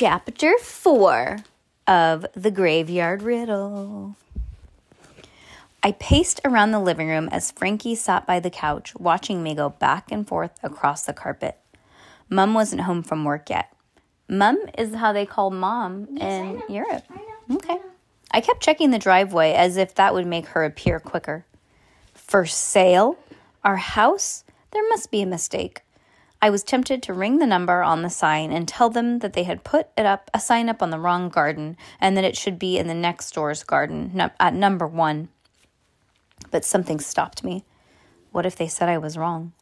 Chapter 4 of The Graveyard Riddle. I paced around the living room as Frankie sat by the couch, watching me go back and forth across the carpet. Mum wasn't home from work yet. Mum is how they call mom in Europe. Okay. I kept checking the driveway as if that would make her appear quicker. For sale? Our house? There must be a mistake. I was tempted to ring the number on the sign and tell them that they had put it up a sign up on the wrong garden and that it should be in the next door's garden at number 1. But something stopped me. What if they said I was wrong?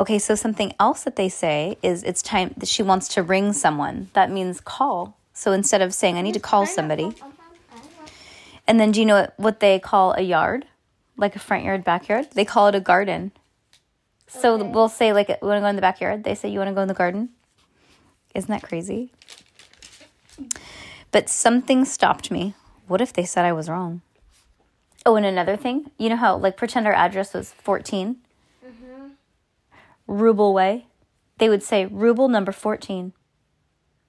Okay, so something else that they say is it's time that she wants to ring someone. That means call. So instead of saying I need to call somebody, and then do you know what they call a yard? Like a front yard, backyard? They call it a garden. So we'll say like, we want to go in the backyard. They say, you want to go in the garden? Isn't that crazy? But something stopped me. What if they said I was wrong? Oh, and another thing, you know how like pretend our address was 14? Mm-hmm. Ruble Way. They would say Ruble number 14.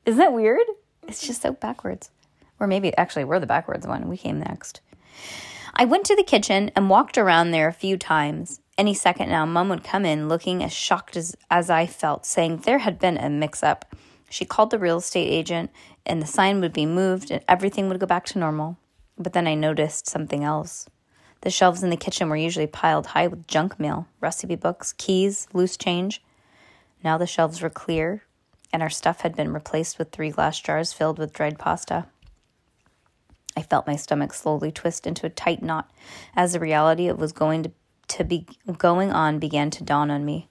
Isn't that weird? It's just so backwards. Or maybe actually we're the backwards one. We came next. I went to the kitchen and walked around there a few times. Any second now, Mum would come in looking as shocked as, as I felt, saying there had been a mix up. She called the real estate agent, and the sign would be moved and everything would go back to normal. But then I noticed something else. The shelves in the kitchen were usually piled high with junk mail, recipe books, keys, loose change. Now the shelves were clear, and our stuff had been replaced with three glass jars filled with dried pasta. I felt my stomach slowly twist into a tight knot as the reality of was going to, to be going on began to dawn on me.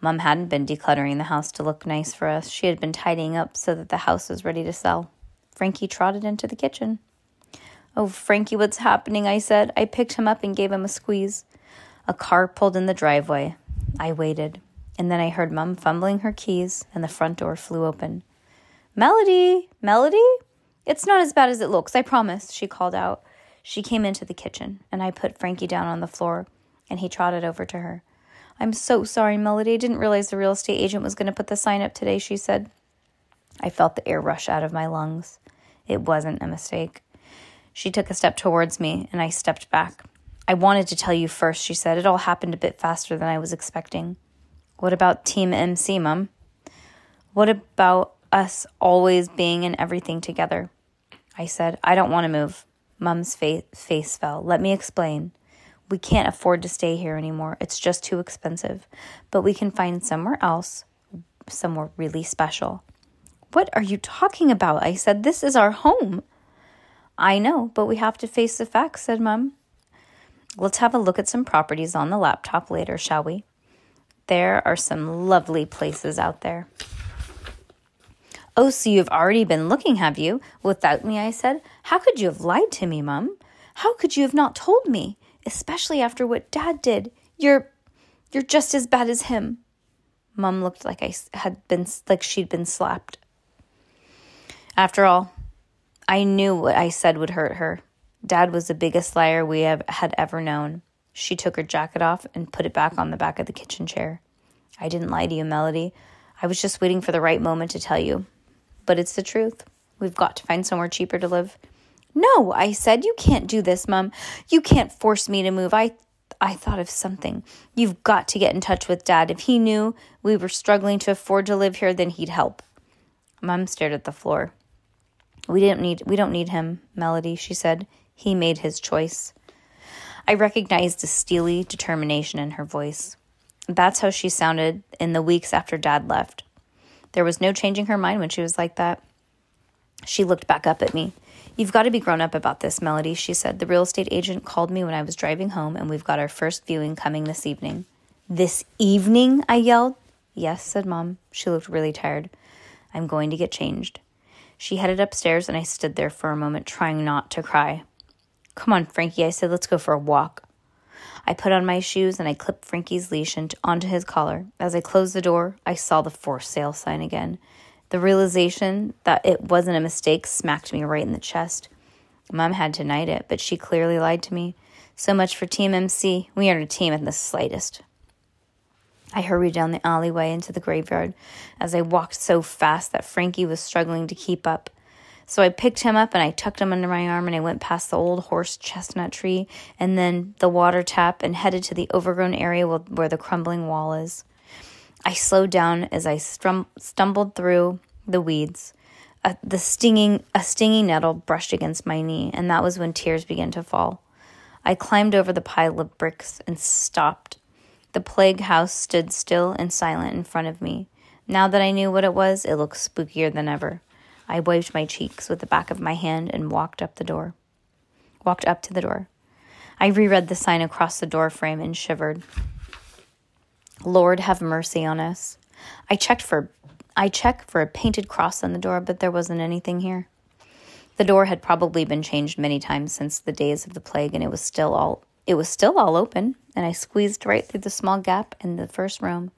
Mum hadn't been decluttering the house to look nice for us. She had been tidying up so that the house was ready to sell. Frankie trotted into the kitchen. Oh, Frankie, what's happening? I said. I picked him up and gave him a squeeze. A car pulled in the driveway. I waited, and then I heard Mum fumbling her keys, and the front door flew open. Melody, Melody? It's not as bad as it looks, I promise, she called out. She came into the kitchen, and I put Frankie down on the floor, and he trotted over to her. I'm so sorry, Melody. I didn't realize the real estate agent was going to put the sign up today, she said. I felt the air rush out of my lungs. It wasn't a mistake. She took a step towards me, and I stepped back. I wanted to tell you first, she said. It all happened a bit faster than I was expecting. What about Team MC, Mum? What about us always being in everything together? I said, I don't want to move. Mum's fa- face fell. Let me explain. We can't afford to stay here anymore. It's just too expensive. But we can find somewhere else, somewhere really special. What are you talking about? I said, This is our home. I know, but we have to face the facts, said Mum. Let's have a look at some properties on the laptop later, shall we? There are some lovely places out there. Oh, so you've already been looking, have you? Without me, I said. How could you have lied to me, Mum? How could you have not told me? Especially after what Dad did. You're you're just as bad as him. Mum looked like I had been like she'd been slapped. After all, I knew what I said would hurt her. Dad was the biggest liar we have, had ever known. She took her jacket off and put it back on the back of the kitchen chair. I didn't lie to you, Melody. I was just waiting for the right moment to tell you. But it's the truth. We've got to find somewhere cheaper to live. No, I said, you can't do this, Mum. You can't force me to move. I I thought of something. You've got to get in touch with Dad. If he knew we were struggling to afford to live here, then he'd help. Mum stared at the floor. We didn't need we don't need him, Melody, she said. He made his choice. I recognized the steely determination in her voice. That's how she sounded in the weeks after Dad left. There was no changing her mind when she was like that. She looked back up at me. You've got to be grown up about this, Melody, she said. The real estate agent called me when I was driving home, and we've got our first viewing coming this evening. This evening? I yelled. Yes, said Mom. She looked really tired. I'm going to get changed. She headed upstairs, and I stood there for a moment, trying not to cry. Come on, Frankie, I said, let's go for a walk. I put on my shoes and I clipped Frankie's leash onto his collar. As I closed the door, I saw the for sale sign again. The realization that it wasn't a mistake smacked me right in the chest. Mom had denied it, but she clearly lied to me. So much for Team MC. We aren't a team in the slightest. I hurried down the alleyway into the graveyard as I walked so fast that Frankie was struggling to keep up. So I picked him up and I tucked him under my arm and I went past the old horse chestnut tree and then the water tap and headed to the overgrown area where the crumbling wall is. I slowed down as I strum- stumbled through the weeds. A, the stinging a stinging nettle brushed against my knee and that was when tears began to fall. I climbed over the pile of bricks and stopped. The plague house stood still and silent in front of me. Now that I knew what it was, it looked spookier than ever. I wiped my cheeks with the back of my hand and walked up the door. Walked up to the door. I reread the sign across the door frame and shivered. Lord have mercy on us. I checked for I checked for a painted cross on the door, but there wasn't anything here. The door had probably been changed many times since the days of the plague and it was still all it was still all open, and I squeezed right through the small gap in the first room.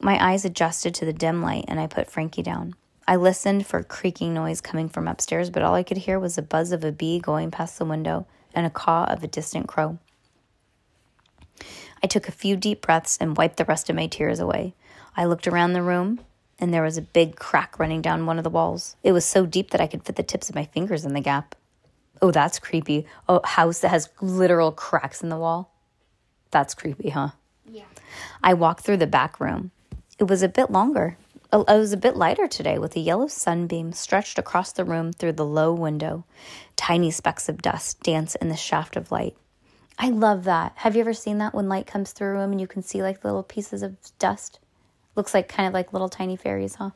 My eyes adjusted to the dim light and I put Frankie down. I listened for a creaking noise coming from upstairs, but all I could hear was the buzz of a bee going past the window and a caw of a distant crow. I took a few deep breaths and wiped the rest of my tears away. I looked around the room, and there was a big crack running down one of the walls. It was so deep that I could fit the tips of my fingers in the gap. Oh, that's creepy. A house that has literal cracks in the wall. That's creepy, huh? Yeah. I walked through the back room. It was a bit longer, it was a bit lighter today with a yellow sunbeam stretched across the room through the low window. Tiny specks of dust dance in the shaft of light. I love that. Have you ever seen that when light comes through a room and you can see like little pieces of dust? Looks like kind of like little tiny fairies, huh?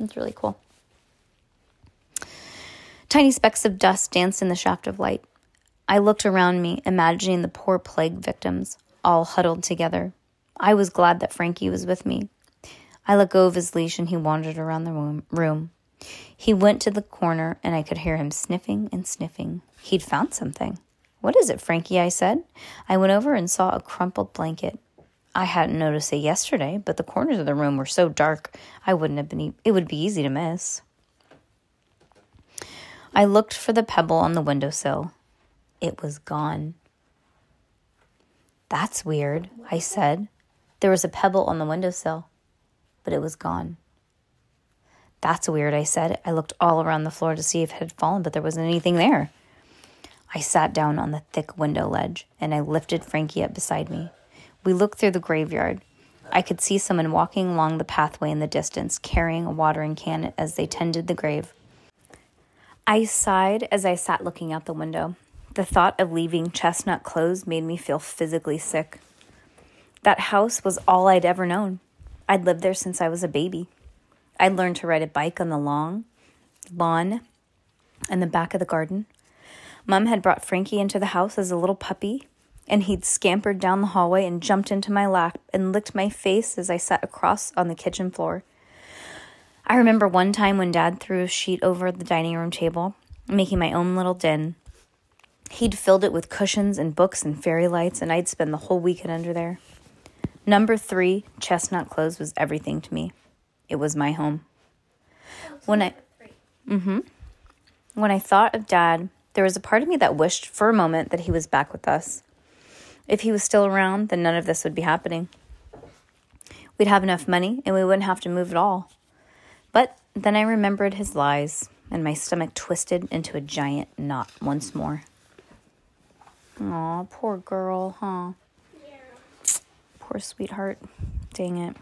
It's really cool. Tiny specks of dust danced in the shaft of light. I looked around me, imagining the poor plague victims, all huddled together. I was glad that Frankie was with me. I let go of his leash and he wandered around the room. He went to the corner and I could hear him sniffing and sniffing. He'd found something. What is it, Frankie? I said. I went over and saw a crumpled blanket. I hadn't noticed it yesterday, but the corners of the room were so dark I wouldn't have been e- it would be easy to miss. I looked for the pebble on the windowsill. It was gone. That's weird, I said. There was a pebble on the windowsill but it was gone. That's weird, I said. I looked all around the floor to see if it had fallen, but there wasn't anything there. I sat down on the thick window ledge and I lifted Frankie up beside me. We looked through the graveyard. I could see someone walking along the pathway in the distance, carrying a watering can as they tended the grave. I sighed as I sat looking out the window. The thought of leaving Chestnut Close made me feel physically sick. That house was all I'd ever known. I'd lived there since I was a baby. I'd learned to ride a bike on the long lawn in the back of the garden. Mum had brought Frankie into the house as a little puppy, and he'd scampered down the hallway and jumped into my lap and licked my face as I sat across on the kitchen floor. I remember one time when Dad threw a sheet over the dining room table, making my own little den. He'd filled it with cushions and books and fairy lights, and I'd spend the whole weekend under there. Number three, Chestnut Close was everything to me. It was my home. When I, mm-hmm. When I thought of Dad, there was a part of me that wished for a moment that he was back with us. If he was still around, then none of this would be happening. We'd have enough money and we wouldn't have to move at all. But then I remembered his lies, and my stomach twisted into a giant knot once more. Aw, poor girl, huh? Yeah. Poor sweetheart. Dang it.